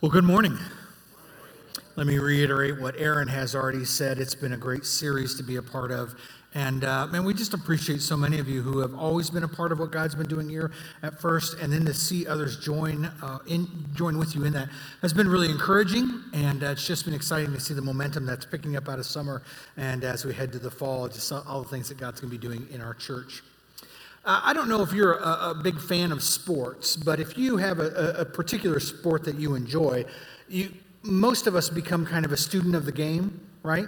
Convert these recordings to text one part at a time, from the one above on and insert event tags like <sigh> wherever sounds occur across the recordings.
Well, good morning. Let me reiterate what Aaron has already said. It's been a great series to be a part of. And uh, man, we just appreciate so many of you who have always been a part of what God's been doing here at first, and then to see others join uh, in join with you in that has been really encouraging. And uh, it's just been exciting to see the momentum that's picking up out of summer, and as we head to the fall, just all the things that God's going to be doing in our church. Uh, I don't know if you're a, a, big fan of sports, but if you have a, a particular sport that you enjoy, you, most of us become kind of a student of the game, right?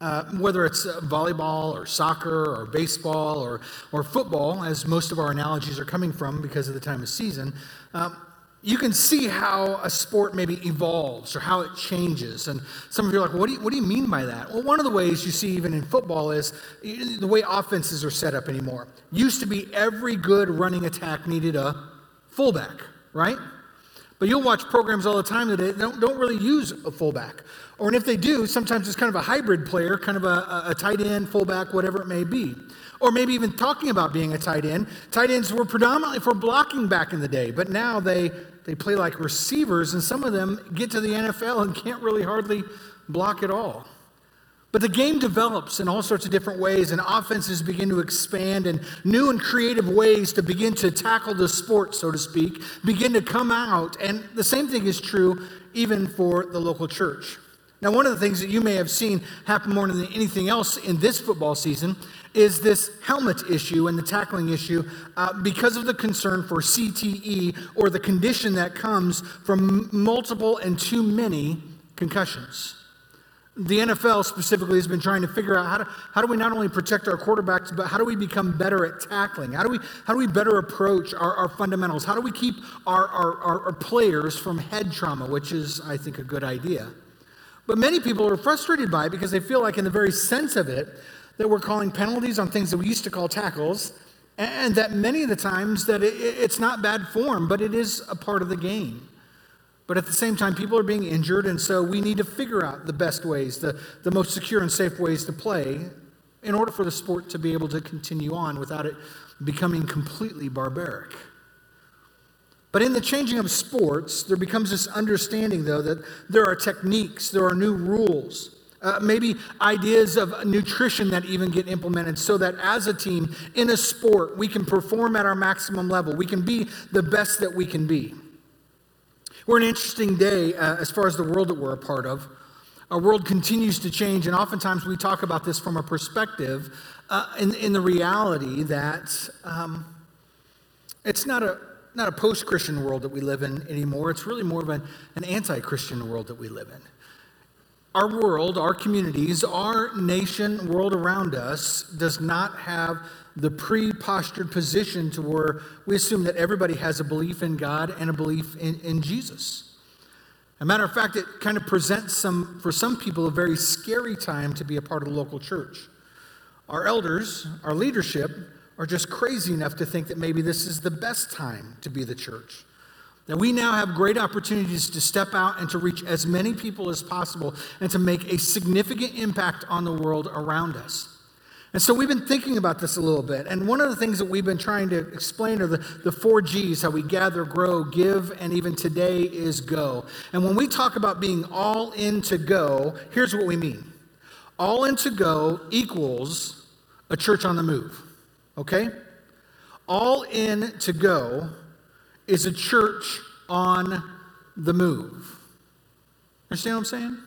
Uh, whether it's uh, volleyball or soccer or baseball or, or football, as most of our analogies are coming from because of the time of season, um, you can see how a sport maybe evolves or how it changes. And some of you are like, what do you, what do you mean by that? Well, one of the ways you see even in football is the way offenses are set up anymore. Used to be every good running attack needed a fullback, right? But you'll watch programs all the time that don't, don't really use a fullback. Or and if they do, sometimes it's kind of a hybrid player, kind of a, a tight end, fullback, whatever it may be. Or maybe even talking about being a tight end. Tight ends were predominantly for blocking back in the day, but now they, they play like receivers, and some of them get to the NFL and can't really hardly block at all. But the game develops in all sorts of different ways, and offenses begin to expand, and new and creative ways to begin to tackle the sport, so to speak, begin to come out. And the same thing is true even for the local church. Now, one of the things that you may have seen happen more than anything else in this football season is this helmet issue and the tackling issue uh, because of the concern for CTE or the condition that comes from multiple and too many concussions. The NFL specifically has been trying to figure out how, to, how do we not only protect our quarterbacks, but how do we become better at tackling? How do we, how do we better approach our, our fundamentals? How do we keep our, our, our players from head trauma, which is, I think, a good idea. But many people are frustrated by it because they feel like, in the very sense of it, that we're calling penalties on things that we used to call tackles, and that many of the times that it, it's not bad form, but it is a part of the game. But at the same time, people are being injured, and so we need to figure out the best ways, the, the most secure and safe ways to play in order for the sport to be able to continue on without it becoming completely barbaric. But in the changing of sports, there becomes this understanding, though, that there are techniques, there are new rules, uh, maybe ideas of nutrition that even get implemented so that as a team in a sport, we can perform at our maximum level. We can be the best that we can be. We're an interesting day uh, as far as the world that we're a part of. Our world continues to change, and oftentimes we talk about this from a perspective uh, in, in the reality that um, it's not a not a post Christian world that we live in anymore. It's really more of an, an anti Christian world that we live in. Our world, our communities, our nation, world around us does not have the pre postured position to where we assume that everybody has a belief in God and a belief in, in Jesus. A matter of fact, it kind of presents some, for some people, a very scary time to be a part of the local church. Our elders, our leadership, are just crazy enough to think that maybe this is the best time to be the church. That we now have great opportunities to step out and to reach as many people as possible and to make a significant impact on the world around us. And so we've been thinking about this a little bit. And one of the things that we've been trying to explain are the, the four G's how we gather, grow, give, and even today is go. And when we talk about being all in to go, here's what we mean all in to go equals a church on the move. Okay? All in to go is a church on the move. Understand what I'm saying?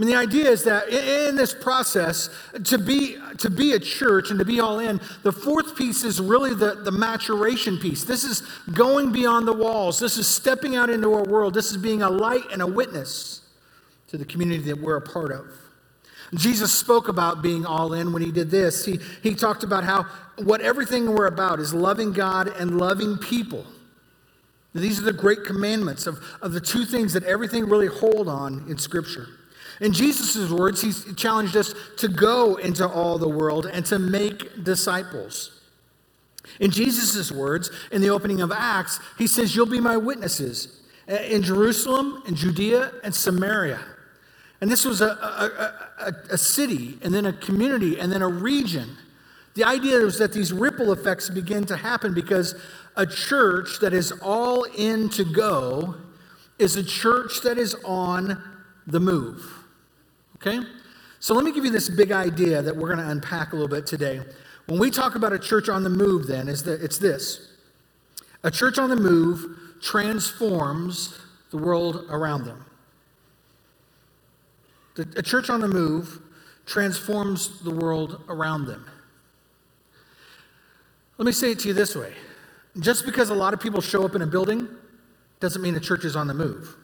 I mean, the idea is that in this process, to be, to be a church and to be all in, the fourth piece is really the, the maturation piece. This is going beyond the walls. This is stepping out into our world. This is being a light and a witness to the community that we're a part of. Jesus spoke about being all in when he did this. He, he talked about how what everything we're about is loving God and loving people. These are the great commandments of, of the two things that everything really hold on in Scripture. In Jesus' words, he challenged us to go into all the world and to make disciples. In Jesus' words, in the opening of Acts, he says, You'll be my witnesses eh, in Jerusalem, in Judea, and Samaria and this was a, a, a, a, city, and then a community, and then a region. The idea is that these ripple effects begin to happen because a church that is all in to go is a church that is on the move. Okay? So let me give you this big idea that we're going to unpack a little bit today. When we talk about a church on the move, then, is that it's this a church on the move transforms the world around them. A church on the move transforms the world around them. Let me say it to you this way just because a lot of people show up in a building doesn't mean the church is on the move.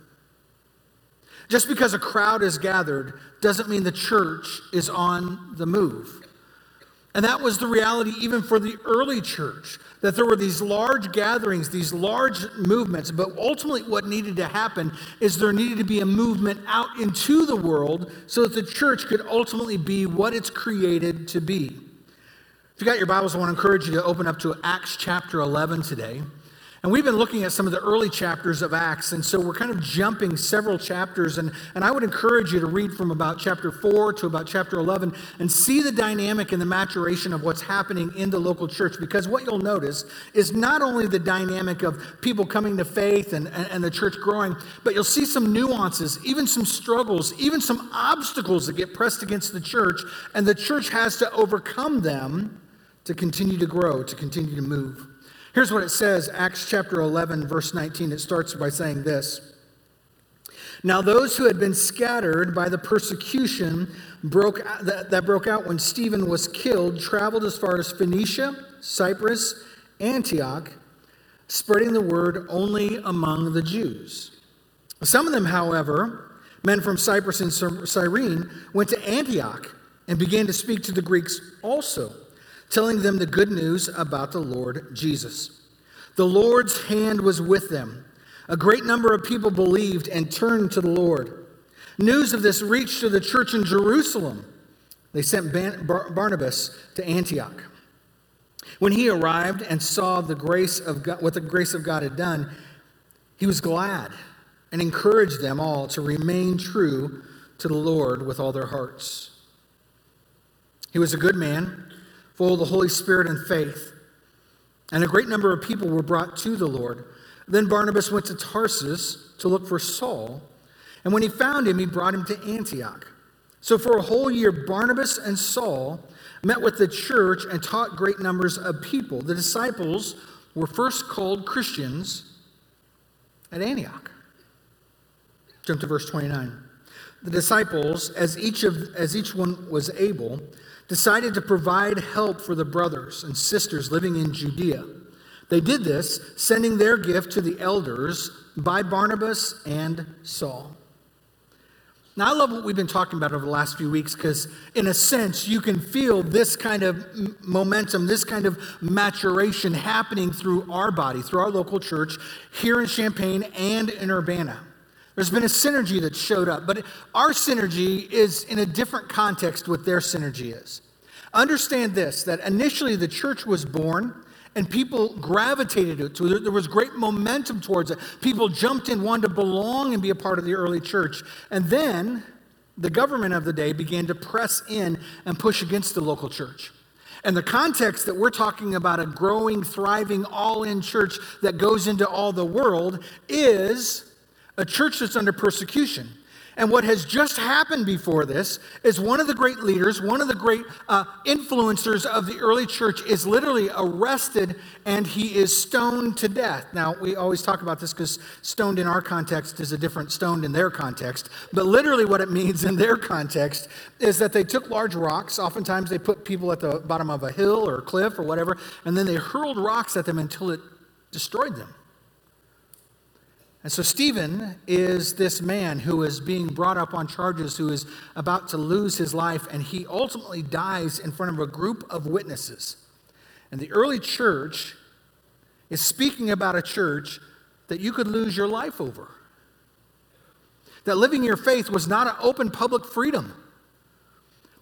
Just because a crowd is gathered doesn't mean the church is on the move. And that was the reality even for the early church, that there were these large gatherings, these large movements. But ultimately, what needed to happen is there needed to be a movement out into the world so that the church could ultimately be what it's created to be. If you got your Bibles, I want to encourage you to open up to Acts chapter 11 today. And we've been looking at some of the early chapters of Acts, and so we're kind of jumping several chapters. And, and I would encourage you to read from about chapter 4 to about chapter 11 and see the dynamic and the maturation of what's happening in the local church. Because what you'll notice is not only the dynamic of people coming to faith and, and, and the church growing, but you'll see some nuances, even some struggles, even some obstacles that get pressed against the church, and the church has to overcome them to continue to grow, to continue to move. Here's what it says Acts chapter 11, verse 19. It starts by saying this Now, those who had been scattered by the persecution broke, that, that broke out when Stephen was killed traveled as far as Phoenicia, Cyprus, Antioch, spreading the word only among the Jews. Some of them, however, men from Cyprus and Cyrene, went to Antioch and began to speak to the Greeks also telling them the good news about the Lord Jesus. The Lord's hand was with them. A great number of people believed and turned to the Lord. News of this reached to the church in Jerusalem. They sent Barnabas to Antioch. When he arrived and saw the grace of God, what the grace of God had done, he was glad and encouraged them all to remain true to the Lord with all their hearts. He was a good man full of the Holy Spirit and faith. And a great number of people were brought to the Lord. Then Barnabas went to Tarsus to look for Saul. And when he found him, he brought him to Antioch. So for a whole year, Barnabas and Saul met with the church and taught great numbers of people. The disciples were first called Christians at Antioch. Jump to verse 29. The disciples, as each, of, as each one was able, decided to provide help for the brothers and sisters living in Judea. They did this, sending their gift to the elders by Barnabas and Saul. Now, I love what we've been talking about over the last few weeks because, in a sense, you can feel this kind of momentum, this kind of maturation happening through our body, through our local church here in Champaign and in Urbana. There's been a synergy that showed up, but our synergy is in a different context what their synergy is. Understand this that initially the church was born and people gravitated to it. There was great momentum towards it. People jumped in, wanted to belong and be a part of the early church. And then the government of the day began to press in and push against the local church. And the context that we're talking about a growing, thriving, all in church that goes into all the world is a church that's under persecution. And what has just happened before this is one of the great leaders, one of the great uh, influencers of the early church is literally arrested and he is stoned to death. Now, we always talk about this because stoned in our context is a different stoned in their context. But literally, what it <laughs> means in their context is that they took large rocks. Oftentimes, they put people at the bottom of a hill or a cliff or whatever, and then they hurled rocks at them until it destroyed them. And so Stephen is this man who is being brought up on charges, who is about to lose his life, and he ultimately dies in front of a group of witnesses. And the early church is speaking about a church that you could lose your life over. That living your faith was not an open public freedom.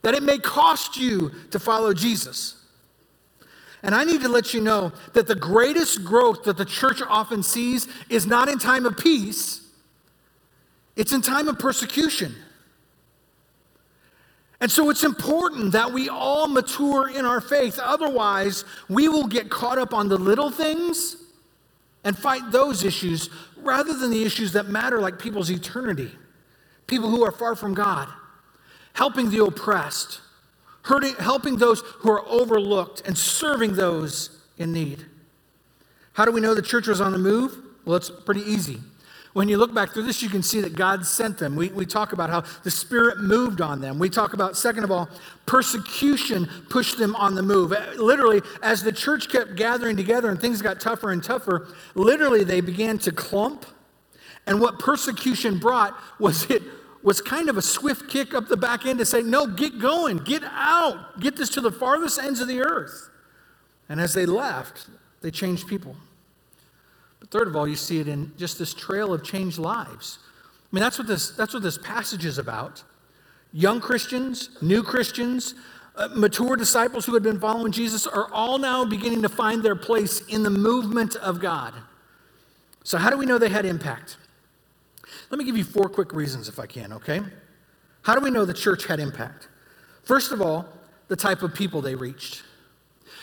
That it may cost you to follow Jesus. And I need to let you know that the greatest growth that the church often sees is not in time of peace, it's in time of persecution. And so it's important that we all mature in our faith. Otherwise, we will get caught up on the little things and fight those issues rather than the issues that matter, like people's eternity, people who are far from God, helping the oppressed, hurting, helping those who are overlooked, and serving those in need. How do we know the church was on the move? Well, it's pretty easy. When you look back through this, you can see that God sent them. We, we talk about how the Spirit moved on them. We talk about, second of all, persecution pushed them on the move. Uh, literally, as the church kept gathering together and things got tougher and tougher, literally they began to clump. And what persecution brought was it was kind of a swift kick up the back end to say, no, get going, get out, get this to the farthest ends of the earth. And as they left, they changed people. But third of all, you see it in just this trail of changed lives. I mean, that's what this, that's what this passage is about. Young Christians, new Christians, uh, mature disciples who had been following Jesus are all now beginning to find their place in the movement of God. So, how do we know they had impact? Let me give you four quick reasons, if I can, okay? How do we know the church had impact? First of all, the type of people they reached.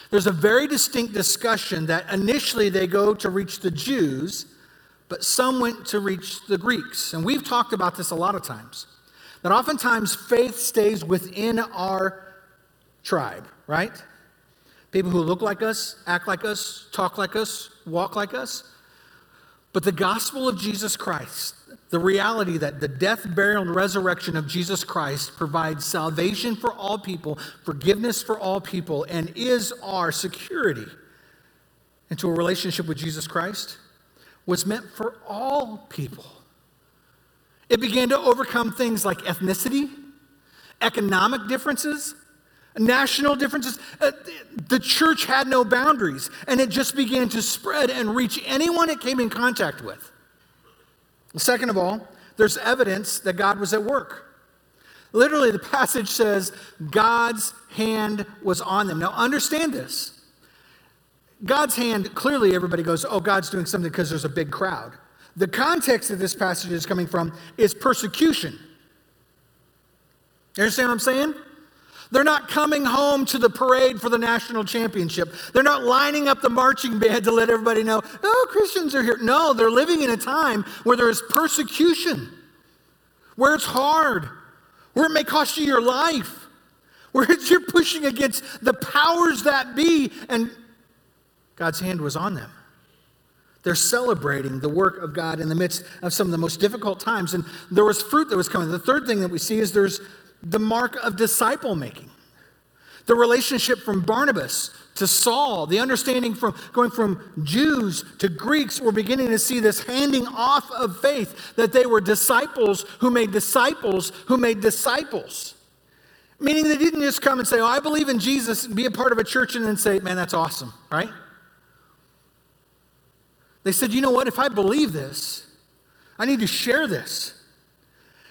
There's a very distinct discussion that initially they go to reach the Jews, but some went to reach the Greeks. And we've talked about this a lot of times. That oftentimes faith stays within our tribe, right? People who look like us, act like us, talk like us, walk like us. But the gospel of Jesus Christ, the reality that the death, burial, and resurrection of Jesus Christ provides salvation for all people, forgiveness for all people, and is our security into a relationship with Jesus Christ, was meant for all people. It began to overcome things like ethnicity, economic differences, national differences. Uh, the church had no boundaries, and it just began to spread and reach anyone it came in contact with. Second of all, there's evidence that God was at work. Literally, the <laughs> passage says God's hand was on them. Now, understand this. God's hand, clearly, everybody goes, Oh, God's doing something because there's a big crowd. The context that this passage is coming from is persecution. You understand what I'm saying? They're not coming home to the parade for the national championship. They're not lining up the marching band to let everybody know, oh, Christians are here. No, they're living in a time where there is persecution, where it's hard, where it may cost you your life, where <laughs> you're pushing against the powers that be, and God's hand was on them. They're celebrating the work of God in the midst of some of the most difficult times. And there was fruit that was coming. The third thing that we see is there's the mark of disciple making. The relationship from Barnabas to Saul, the understanding from going from Jews to Greeks, we're beginning to see this handing off of faith that they were disciples who made disciples who made disciples. Meaning they didn't just come and say, Oh, I believe in Jesus and be a part of a church and then say, Man, that's awesome, right? They said, You know what? If I believe this, I need to share this.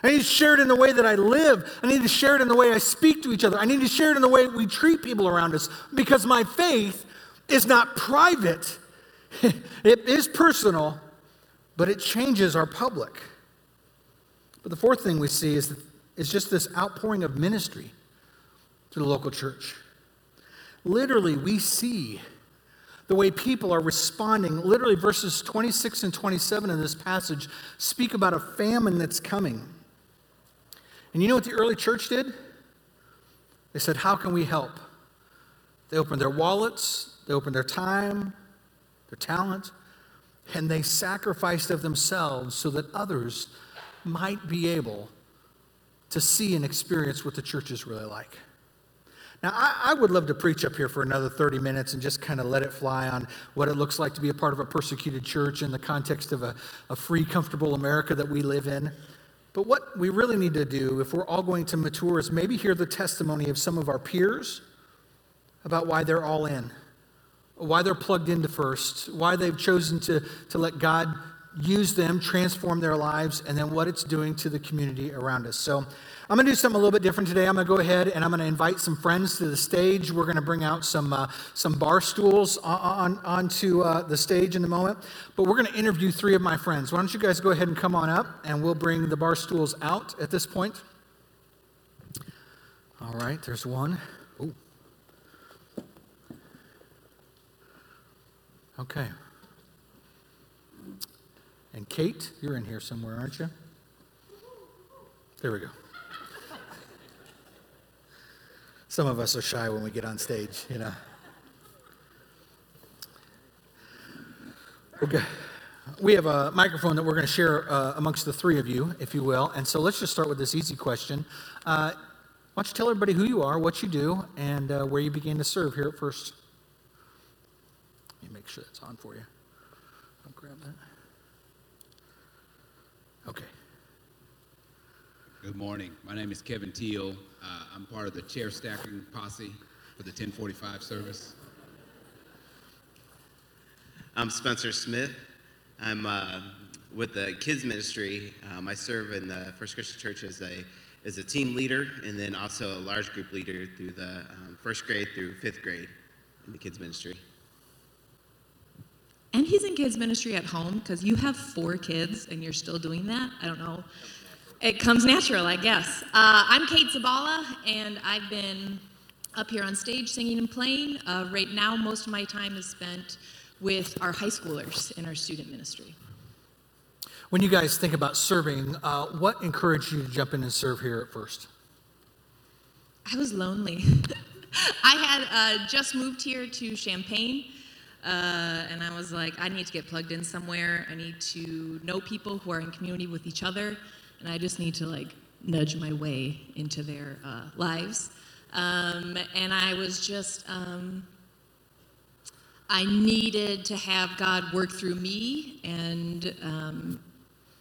I need to share it in the way that I live. I need to share it in the way I speak to each other. I need to share it in the way we treat people around us because my faith is not private, <laughs> it is personal, but it changes our public. But the fourth thing we see is, is just this outpouring of ministry to the local church. Literally, we see the way people are responding. Literally, verses 26 and 27 in this passage speak about a famine that's coming. And you know what the early church did? They said, How can we help? They opened their wallets, they opened their time, their talent, and they sacrificed of themselves so that others might be able to see and experience what the church is really like. Now, I, I, would love to preach up here for another 30 minutes and just kind of let it fly on what it looks like to be a part of a persecuted church in the context of a, a free, comfortable America that we live in. But what we really need to do, if we're all going to mature, is maybe hear the testimony of some of our peers about why they're all in, why they're plugged into first, why they've chosen to, to let God use them, transform their lives, and then what it's doing to the community around us. So I'm going to do something a little bit different today. I'm going to go ahead and I'm going to invite some friends to the stage. We're going to bring out some, uh, some bar stools on, on, onto uh, the stage in a moment. But we're going to interview three of my friends. Why don't you guys go ahead and come on up and we'll bring the bar stools out at this point. All right, there's one. Ooh. Okay. And Kate, you're in here somewhere, aren't you? There we go. Some of us are shy when we get on stage, you know. Okay. We have a microphone that we're going to share uh, amongst the three of you, if you will. And so let's just start with this easy question. Uh, why don't you tell everybody who you are, what you do, and uh, where you began to serve here at first? Let me make sure that's on for you. I'll grab that. Okay. Good morning. My name is Kevin Teal. Uh, I'm part of the chair stacking posse for the 1045 service. I'm Spencer Smith. I'm uh, with the kids ministry. Um, I serve in the First Christian Church as a as a team leader, and then also a large group leader through the um, first grade through fifth grade in the kids ministry. And he's in kids ministry at home because you have four kids and you're still doing that. I don't know. It comes natural, I guess. Uh, I'm Kate Zabala, and I've been up here on stage singing and playing. Uh, right now, most of my time is spent with our high schoolers in our student ministry. When you guys think about serving, uh, what encouraged you to jump in and serve here at first? I was lonely. <laughs> I had uh, just moved here to Champaign, uh, and I was like, I need to get plugged in somewhere. I need to know people who are in community with each other, and I just need to like nudge my way into their uh, lives. Um, and I was just, um, I needed to have God work through me and um,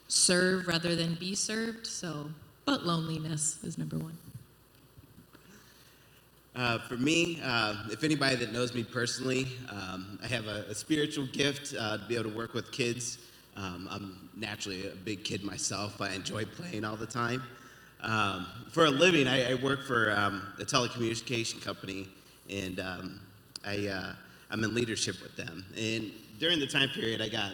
serve rather than be served. So, but loneliness is number one. Uh, for me, uh, if anybody that knows me personally, um, I have a, a spiritual gift uh, to be able to work with kids. Um, I'm naturally a big kid myself. I enjoy playing all the time. Um, for a living, I, I work for um, a telecommunication company, and um, I, uh, I'm in leadership with them. And during the time period, I got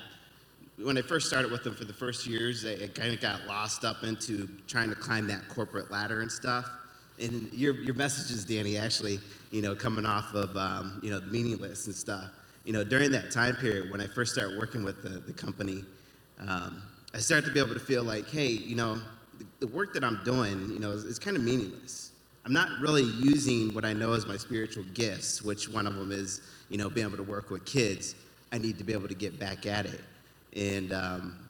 when I first started with them for the first years, I, I kind of got lost up into trying to climb that corporate ladder and stuff. And your, your messages, Danny, actually, you know, coming off of, um, you know, meaningless and stuff. You know, during that time period when I first started working with the, the company, um, I started to be able to feel like, hey, you know, the, the work that I'm doing, you know, is, is kind of meaningless. I'm not really using what I know as my spiritual gifts, which one of them is, you know, being able to work with kids. I need to be able to get back at it. And um,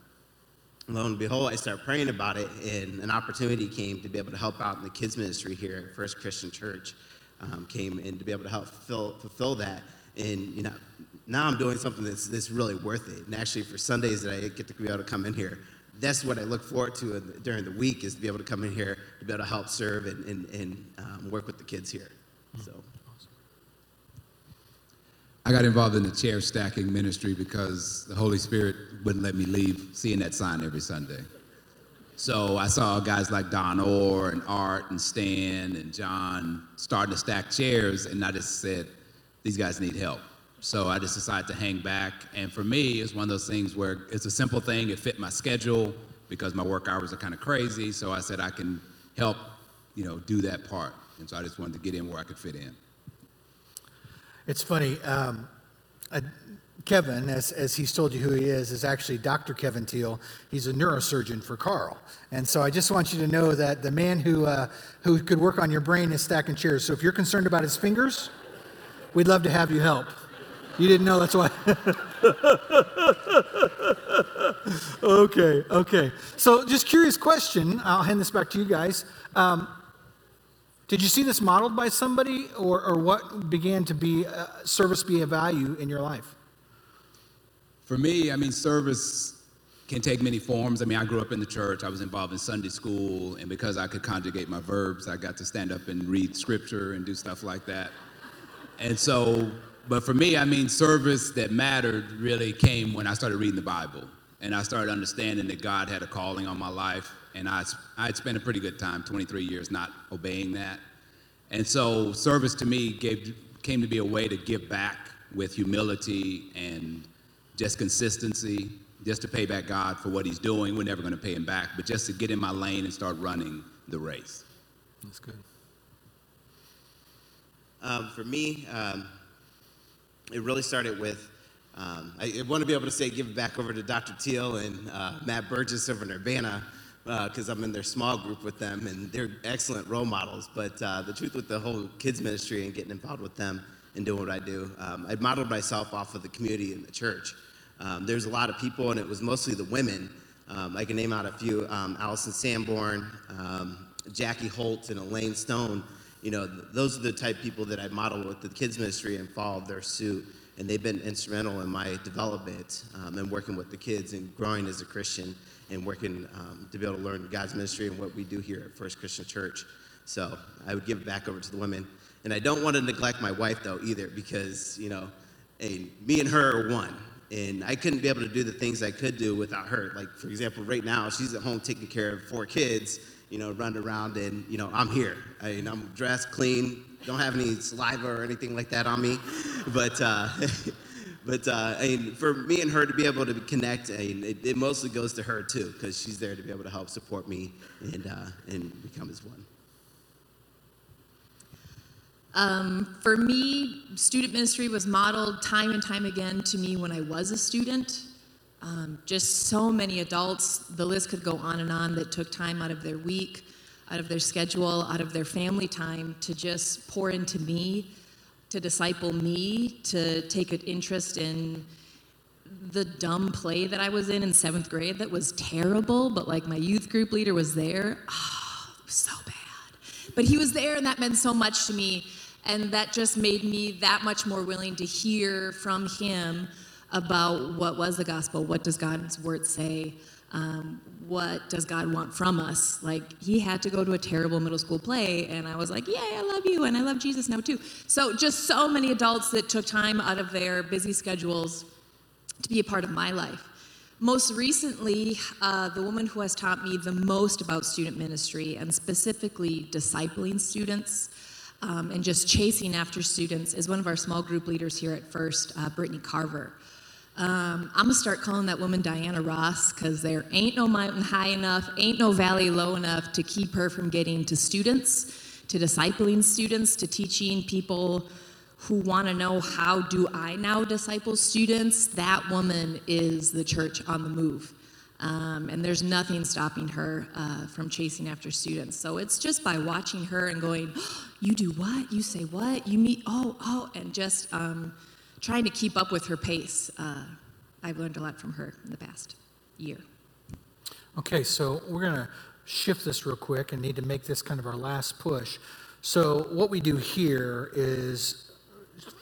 lo and behold, I started praying about it, and an opportunity came to be able to help out in the kids ministry here at First Christian Church. Um, came and to be able to help fulfill, fulfill that. And you know, now I'm doing something that's, that's really worth it. And actually, for Sundays that I get to be able to come in here, that's what I look forward to during the week is to be able to come in here to be able to help serve and, and, and um, work with the kids here. So. I got involved in the chair stacking ministry because the Holy Spirit wouldn't let me leave seeing that sign every Sunday. So I saw guys like Don Orr and Art and Stan and John starting to stack chairs, and I just said, these guys need help. So I just decided to hang back. And for me, it's one of those things where it's a simple thing. It fit my schedule because my work hours are kind of crazy. So I said I can help, you know, do that part. And so I just wanted to get in where I could fit in. It's funny. Um, uh, Kevin, as, as he's told you who he is, is actually Dr. Kevin Teal. He's a neurosurgeon for Carle. And so I just want you to know that the man who, uh, who could work on your brain is stacking chairs. So if you're concerned about his fingers, we'd love to have you help. You didn't know that's why. <laughs> okay, okay. So just curious question. I'll hand this back to you guys. Um, did you see this modeled by somebody, or, or what began to be uh, service be a value in your life? For me, I mean, service can take many forms. I mean, I grew up in the church. I was involved in Sunday school, and because I could conjugate my verbs, I got to stand up and read scripture and do stuff like that. And so, but for me, I mean, service that mattered really came when I started reading the Bible, and I started understanding that God had a calling on my life and I, I had spent a pretty good time, 23 years, not obeying that. And so service to me gave, came to be a way to give back with humility and just consistency, just to pay back God for what he's doing. We're never going to pay him back, but just to get in my lane and start running the race. That's good. Um, for me, um, it really started with Um, I, I want to be able to say give it back over to Dr. Teal and uh, Matt Burgess over in Urbana because I'm in their small group with them and they're excellent role models. But uh, the truth with the whole kids ministry and getting involved with them and doing what I do, um, I modeled myself off of the community in the church. Um, there's a lot of people, and it was mostly the women. Um, I can name out a few: um, Allison Sanborn, um, Jackie Holt, and Elaine Stone. You know, those are the type people that I model with the kids ministry and followed their suit, and they've been instrumental in my development um, and working with the kids and growing as a Christian and working um, to be able to learn God's ministry and what we do here at First Christian Church. So I would give it back over to the women. And I don't want to neglect my wife though either, because you know, me and her are one, and I couldn't be able to do the things I could do without her. Like for example, right now she's at home taking care of four kids, you know, run around, and you know, I'm here. I mean, I'm dressed, clean, don't have any saliva or anything like that on me, but. Uh, <laughs> But uh, I mean, for me and her to be able to connect, I mean, it, it mostly goes to her too, because she's there to be able to help support me and, uh, and become as one. Um, for me, student ministry was modeled time and time again to me when I was a student. Um, just so many adults, the list could go on and on, that took time out of their week, out of their schedule, out of their family time to just pour into me, to disciple me, to take an interest in the dumb play that I was in in seventh grade that was terrible, but like my youth group leader was there. Oh, it was so bad. But he was there, and that meant so much to me. And that just made me that much more willing to hear from him about what was the gospel, what does God's word say, um, what does God want from us. Like, he had to go to a terrible middle school play, and I was like, Yay, I love you, and I love Jesus now too. So, just so many adults that took time out of their busy schedules to be a part of my life. Most recently, uh, the woman who has taught me the most about student ministry and specifically discipling students um, and just chasing after students is one of our small group leaders here at First, uh, Brittany Carver. Um, I'm gonna start calling that woman Diana Ross because there ain't no mountain high enough, ain't no valley low enough to keep her from getting to students, to discipling students, to teaching people who want to know how do I now disciple students. That woman is the church on the move. Um, and there's nothing stopping her uh, from chasing after students. So it's just by watching her and going, You do what? You say what? You meet, oh, oh, and just um, trying to keep up with her pace. Uh, I've learned a lot from her in the past year. Okay, so we're going to shift this real quick and need to make this kind of our last push. So, what we do here is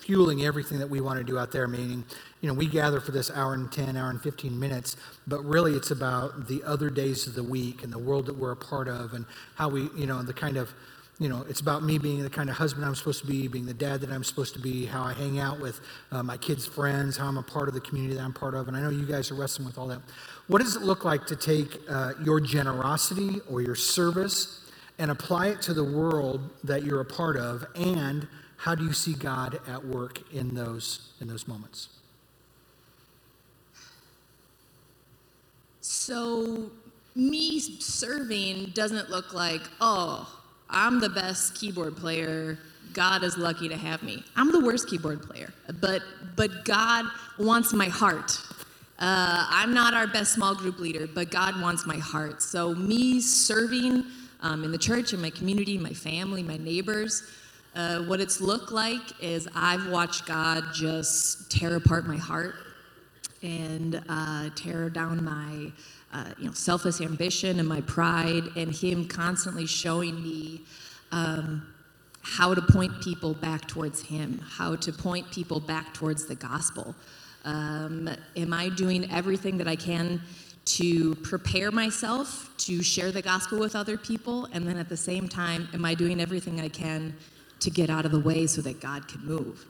fueling everything that we want to do out there, meaning, you know, we gather for this hour and 10, hour and 15 minutes, but really it's about the other days of the week and the world that we're a part of and how we, you know, the kind of, you know, it's about me being the kind of husband I'm supposed to be, being the dad that I'm supposed to be, how I hang out with uh, my kids' friends, how I'm a part of the community that I'm part of. And I know you guys are wrestling with all that. What does it look like to take uh, your generosity or your service and apply it to the world that you're a part of? And how do you see God at work in those, in those moments? So, me serving doesn't look like, oh, I'm the best keyboard player. God is lucky to have me. I'm the worst keyboard player, but but God wants my heart. Uh, I'm not our best small group leader, but God wants my heart. So me serving um, in the church, in my community, my family, my neighbors, uh, what it's looked like is I've watched God just tear apart my heart and uh, tear down my uh, you know selfish ambition and my pride, and Him constantly showing me um, how to point people back towards Him, how to point people back towards the gospel. Um, am I doing everything that I can to prepare myself to share the gospel with other people? And then at the same time, am I doing everything I can to get out of the way so that God can move?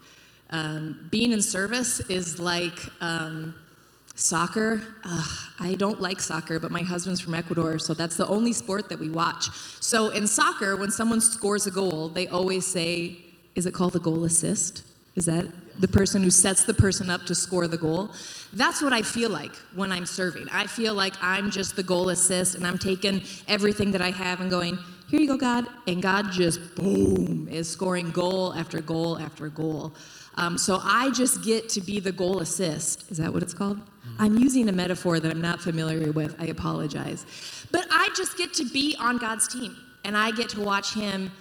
Um, being in service is like um, soccer. Uh, I don't like soccer, but my husband's from Ecuador, so that's the only sport that we watch. So in soccer, when someone scores a goal, they always say, is it called the goal assist? Is that the person who sets the person up to score the goal? That's what I feel like when I'm serving. I feel like I'm just the goal assist and I'm taking everything that I have and going, here you go, God. And God just, boom, is scoring goal after goal after goal. Um, so I just get to be the goal assist. Is that what it's called? I'm using a metaphor that I'm not familiar with. I apologize. But I just get to be on God's team and I get to watch Him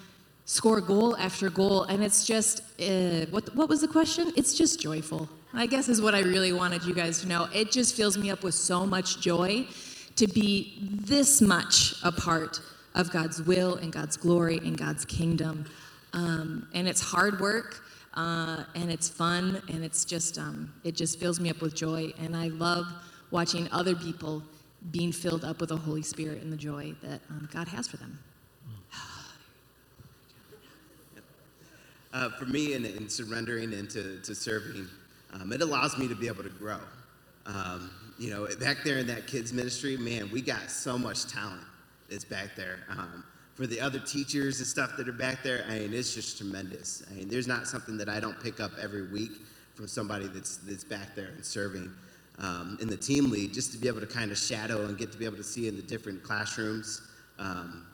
score goal after goal. And it's just, uh, what, what was the question? It's just joyful. I guess is what I really wanted you guys to know. It just fills me up with so much joy to be this much a part of God's will and God's glory and God's kingdom. Um, and it's hard work. Uh, and it's fun and it's just um, it just fills me up with joy and i love watching other people being filled up with the holy spirit and the joy that um, god has for them <sighs> Uh, for me, in, in surrendering and to, to serving, um, it allows me to be able to grow. Um, you know, back there in that kids ministry, man, we got so much talent that's back there. Um, for the other teachers and stuff that are back there, I mean, it's just tremendous. I mean, there's not something that I don't pick up every week from somebody that's that's back there and serving. Um, in the team lead, just to be able to kind of shadow and get to be able to see in the different classrooms. Um,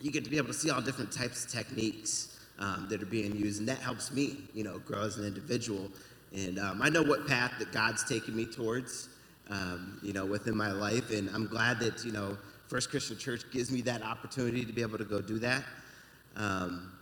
you get to be able to see all different types of techniques um, that are being used, and that helps me, you know, grow as an individual. And um, I know what path that God's taken me towards, um, you know, within my life, and I'm glad that you know First Christian Church gives me that opportunity to be able to go do that. Um,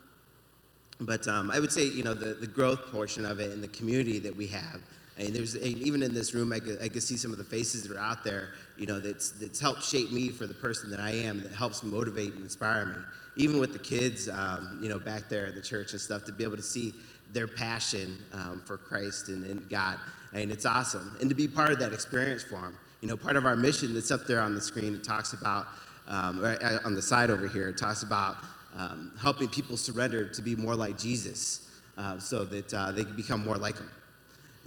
but um, I would say, you know, the, the growth portion of it and the community that we have. And there's and even in this room, I could, I could see some of the faces that are out there, you know, that's, that's helped shape me for the person that I am, that helps motivate and inspire me. Even with the kids, um, you know, back there at the church and stuff, to be able to see their passion um, for Christ and, and God. And it's awesome. And to be part of that experience for them. You know, part of our mission that's up there on the screen, it talks about, um, right on the side over here, it talks about um, helping people surrender to be more like Jesus uh, so that uh, they can become more like him.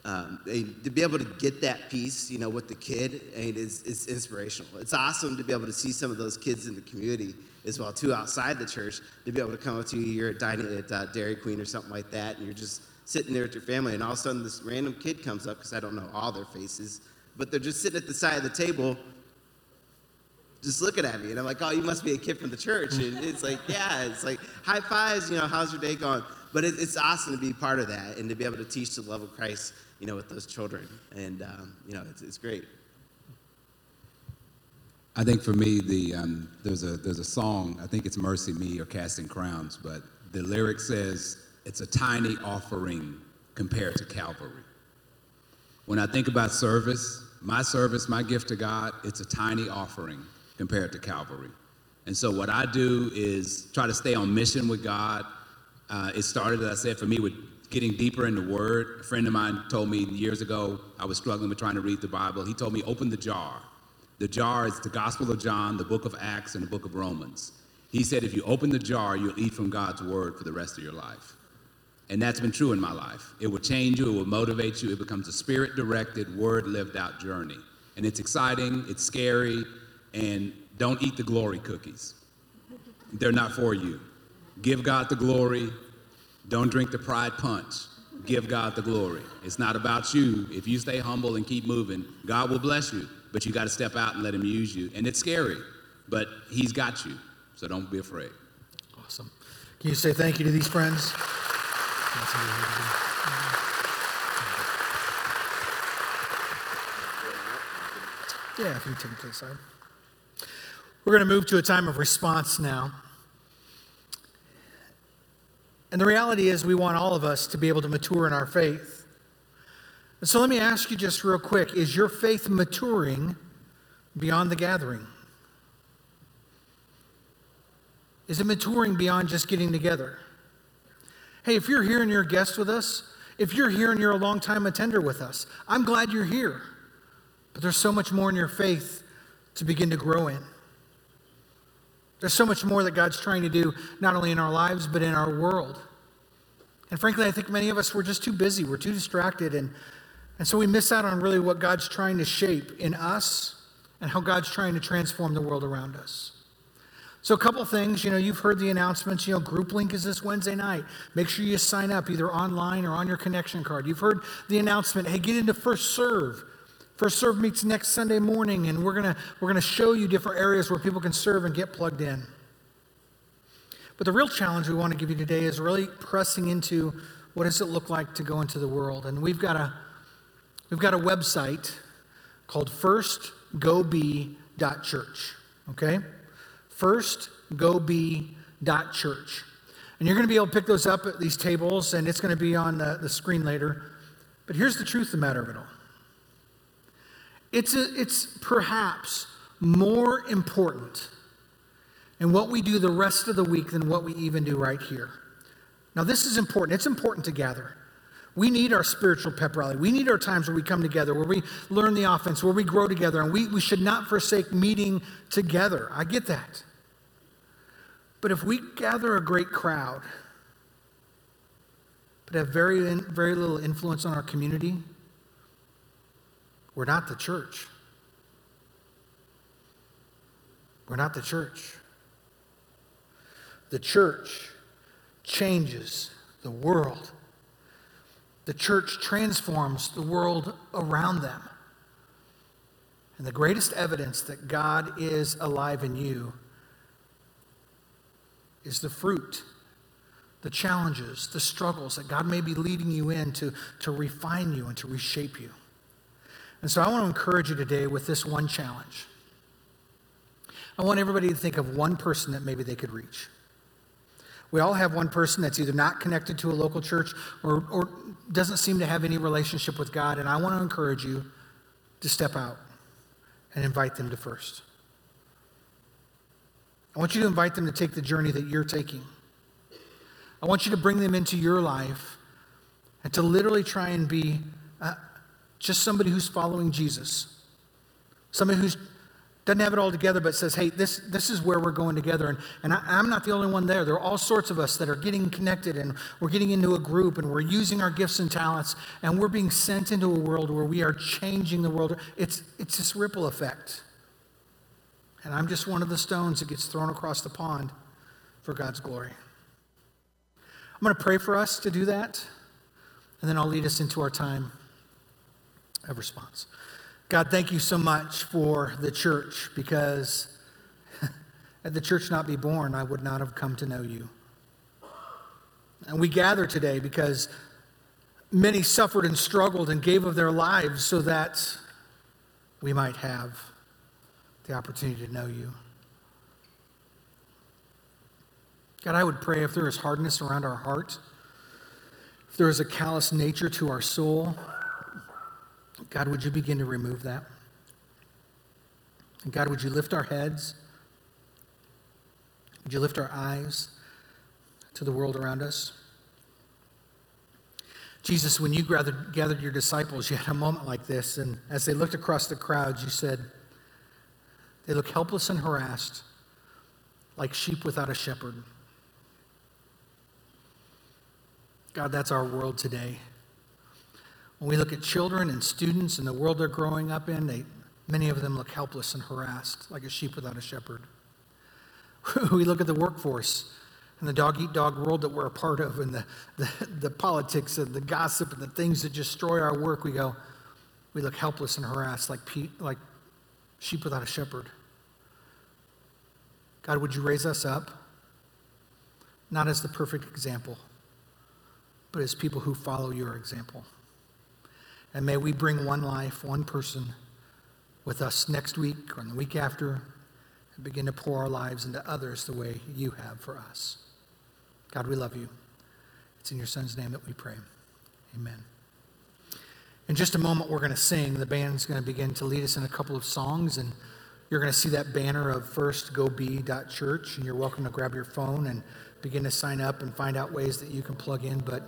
Um, to be able to get that piece, you know, with the kid, and is, is inspirational. It's awesome to be able to see some of those kids in the community as well, too, outside the church, to be able to come up to you, you're dining at uh, Dairy Queen or something like that, and you're just sitting there with your family, and all of a sudden this random kid comes up, because I don't know all their faces, but they're just sitting at the side of the table just looking at me and i'm like oh you must be a kid from the church and <laughs> it's like yeah it's like high fives you know how's your day going but it, it's awesome to be part of that and to be able to teach the love of christ you know with those children and um, you know it's, it's great I think for me, the um, there's a there's a song. I think it's "MercyMe" or "Casting Crowns," but the lyric says it's a tiny offering compared to Calvary. When I think about service, my service, my gift to God, it's a tiny offering compared to Calvary. And so what I do is try to stay on mission with God. Uh, it started, as I said, for me with getting deeper in the Word. A friend of mine told me years ago, I was struggling with trying to read the Bible. He told me, open the jar. The jar is the Gospel of John, the book of Acts, and the book of Romans. He said, if you open the jar, you'll eat from God's Word for the rest of your life. And that's been true in my life. It will change you, it will motivate you. It becomes a spirit directed, word lived out journey. And it's exciting, it's scary, and don't eat the glory cookies. They're not for you. Give God the glory. Don't drink the pride punch. Give God the glory. It's not about you. If you stay humble and keep moving, God will bless you. But you got to step out and let Him use you. And it's scary, but He's got you. So don't be afraid. Awesome. Can you say thank you to these friends? Yeah, if you take the side. We're going to move to a time of response now. And the reality is, we want all of us to be able to mature in our faith. And so let me ask you just real quick is your faith maturing beyond the gathering? Is it maturing beyond just getting together? Hey, if you're here and you're a guest with us, if you're here and you're a long-time attender with us, I'm glad you're here. But there's so much more in your faith to begin to grow in. There's so much more that God's trying to do, not only in our lives, but in our world. And frankly, I think many of us, we're just too busy, we're too distracted, and, and so we miss out on really what God's trying to shape in us and how God's trying to transform the world around us. So, a couple things, you know, you've heard the announcements. You know, Group Link is this Wednesday night. Make sure you sign up either online or on your connection card. You've heard the announcement hey, get into First Serve. First Serve meets next Sunday morning, and we're gonna we're gonna show you different areas where people can serve and get plugged in. But the real challenge we want to give you today is really pressing into what does it look like to go into the world. And we've got a we've got a website called firstgobe.church. Okay? Firstgobe.church. And you're going to be able to pick those up at these tables, and it's going to be on the, the screen later. But here's the truth of the matter of it all. It's, a, it's perhaps more important in what we do the rest of the week than what we even do right here. Now, this is important. It's important to gather. We need our spiritual pep rally. We need our times where we come together, where we learn the offense, where we grow together, and we, we should not forsake meeting together. I get that. But if we gather a great crowd, but have very, very little influence on our community, we're not the church. We're not the church. The church changes the world. The church transforms the world around them. And the greatest evidence that God is alive in you is the fruit, the challenges, the struggles that God may be leading you in to, to refine you and to reshape you. And so I want to encourage you today with this one challenge. I want everybody to think of one person that maybe they could reach. We all have one person that's either not connected to a local church or, or doesn't seem to have any relationship with God. And I want to encourage you to step out and invite them to first. I want you to invite them to take the journey that you're taking. I want you to bring them into your life and to literally try and be uh, just somebody who's following Jesus, somebody who's doesn't have it all together, but says, hey, this, this is where we're going together. And, and I, I'm not the only one there. There are all sorts of us that are getting connected and we're getting into a group and we're using our gifts and talents and we're being sent into a world where we are changing the world. It's, it's this ripple effect. And I'm just one of the stones that gets thrown across the pond for God's glory. I'm going to pray for us to do that, and then I'll lead us into our time of response. God, thank you so much for the church because <laughs> had the church not be born, I would not have come to know you. And we gather today because many suffered and struggled and gave of their lives so that we might have the opportunity to know you. God, I would pray if there is hardness around our heart, if there is a callous nature to our soul, God, would you begin to remove that? And God, would you lift our heads? Would you lift our eyes to the world around us? Jesus, when you gathered, gathered your disciples, you had a moment like this, and as they looked across the crowds, you said, They look helpless and harassed, like sheep without a shepherd. God, that's our world today. When we look at children and students and the world they're growing up in, they, many of them look helpless and harassed, like a sheep without a shepherd. <laughs> we look at the workforce and the dog eat dog world that we're a part of, and the, the, the politics and the gossip and the things that destroy our work. We go, we look helpless and harassed, like, pe- like sheep without a shepherd. God, would you raise us up? Not as the perfect example, but as people who follow your example. And may we bring one life, one person with us next week or the week after and begin to pour our lives into others the way you have for us. God, we love you. It's in your son's name that we pray. Amen. In just a moment, we're going to sing. The band's going to begin to lead us in a couple of songs, and you're going to see that banner of firstgobe.church, and you're welcome to grab your phone and begin to sign up and find out ways that you can plug in. But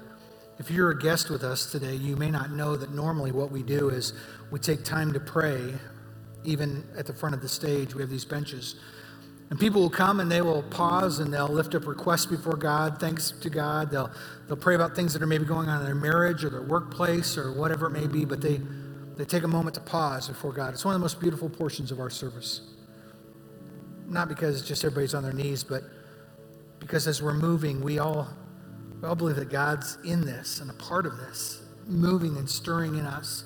if you're a guest with us today, you may not know that normally what we do is we take time to pray, even at the front of the stage. We have these benches. And people will come and they will pause and they'll lift up requests before God, thanks to God. They'll, they'll pray about things that are maybe going on in their marriage or their workplace or whatever it may be, but they, they take a moment to pause before God. It's one of the most beautiful portions of our service. Not because just everybody's on their knees, but because as we're moving, we all we all believe that God's in this and a part of this, moving and stirring in us.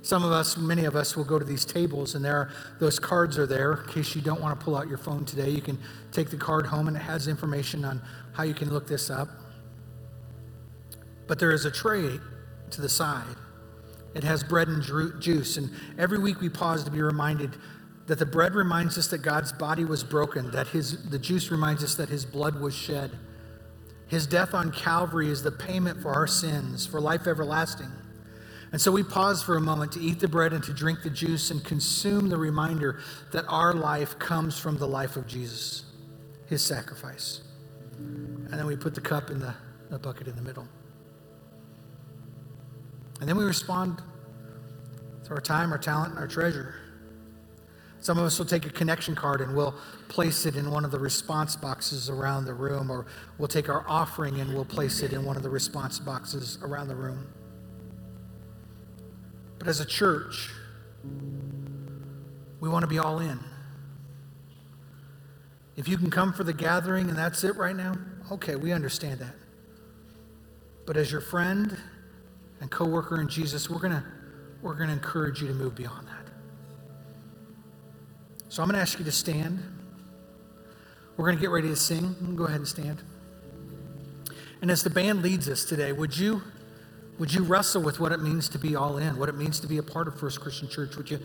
Some of us, many of us, will go to these tables, and there, are, those cards are there. In case you don't want to pull out your phone today, you can take the card home, and it has information on how you can look this up. But there is a tray to the side. It has bread and ju- juice, and every week we pause to be reminded that the bread reminds us that God's body was broken, that his, the juice reminds us that his blood was shed. His death on Calvary is the payment for our sins, for life everlasting. And so we pause for a moment to eat the bread and to drink the juice and consume the reminder that our life comes from the life of Jesus, his sacrifice. And then we put the cup in the, the bucket in the middle. And then we respond to our time, our talent, and our treasure. Some of us will take a connection card and we'll place it in one of the response boxes around the room, or we'll take our offering and we'll place it in one of the response boxes around the room. But as a church, we want to be all in. If you can come for the gathering and that's it right now, okay, we understand that. But as your friend and coworker in Jesus, we're to we're to encourage you to move beyond that. So I'm to ask you to stand. We're to get ready to sing. Go ahead and stand. And as the band leads us today, would you would you wrestle with what it means to be all in, what it means to be a part of First Christian Church? Would you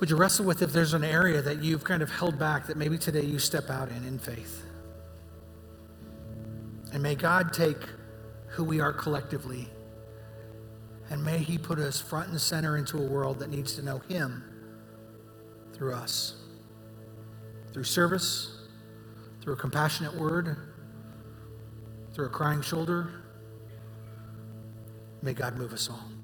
would you wrestle with if there's an area that you've kind of held back that maybe today you step out in in faith? And may God take who we are collectively and may He put us front and center into a world that needs to know Him through us. Through service, through a compassionate word, through a crying shoulder. May God move us all.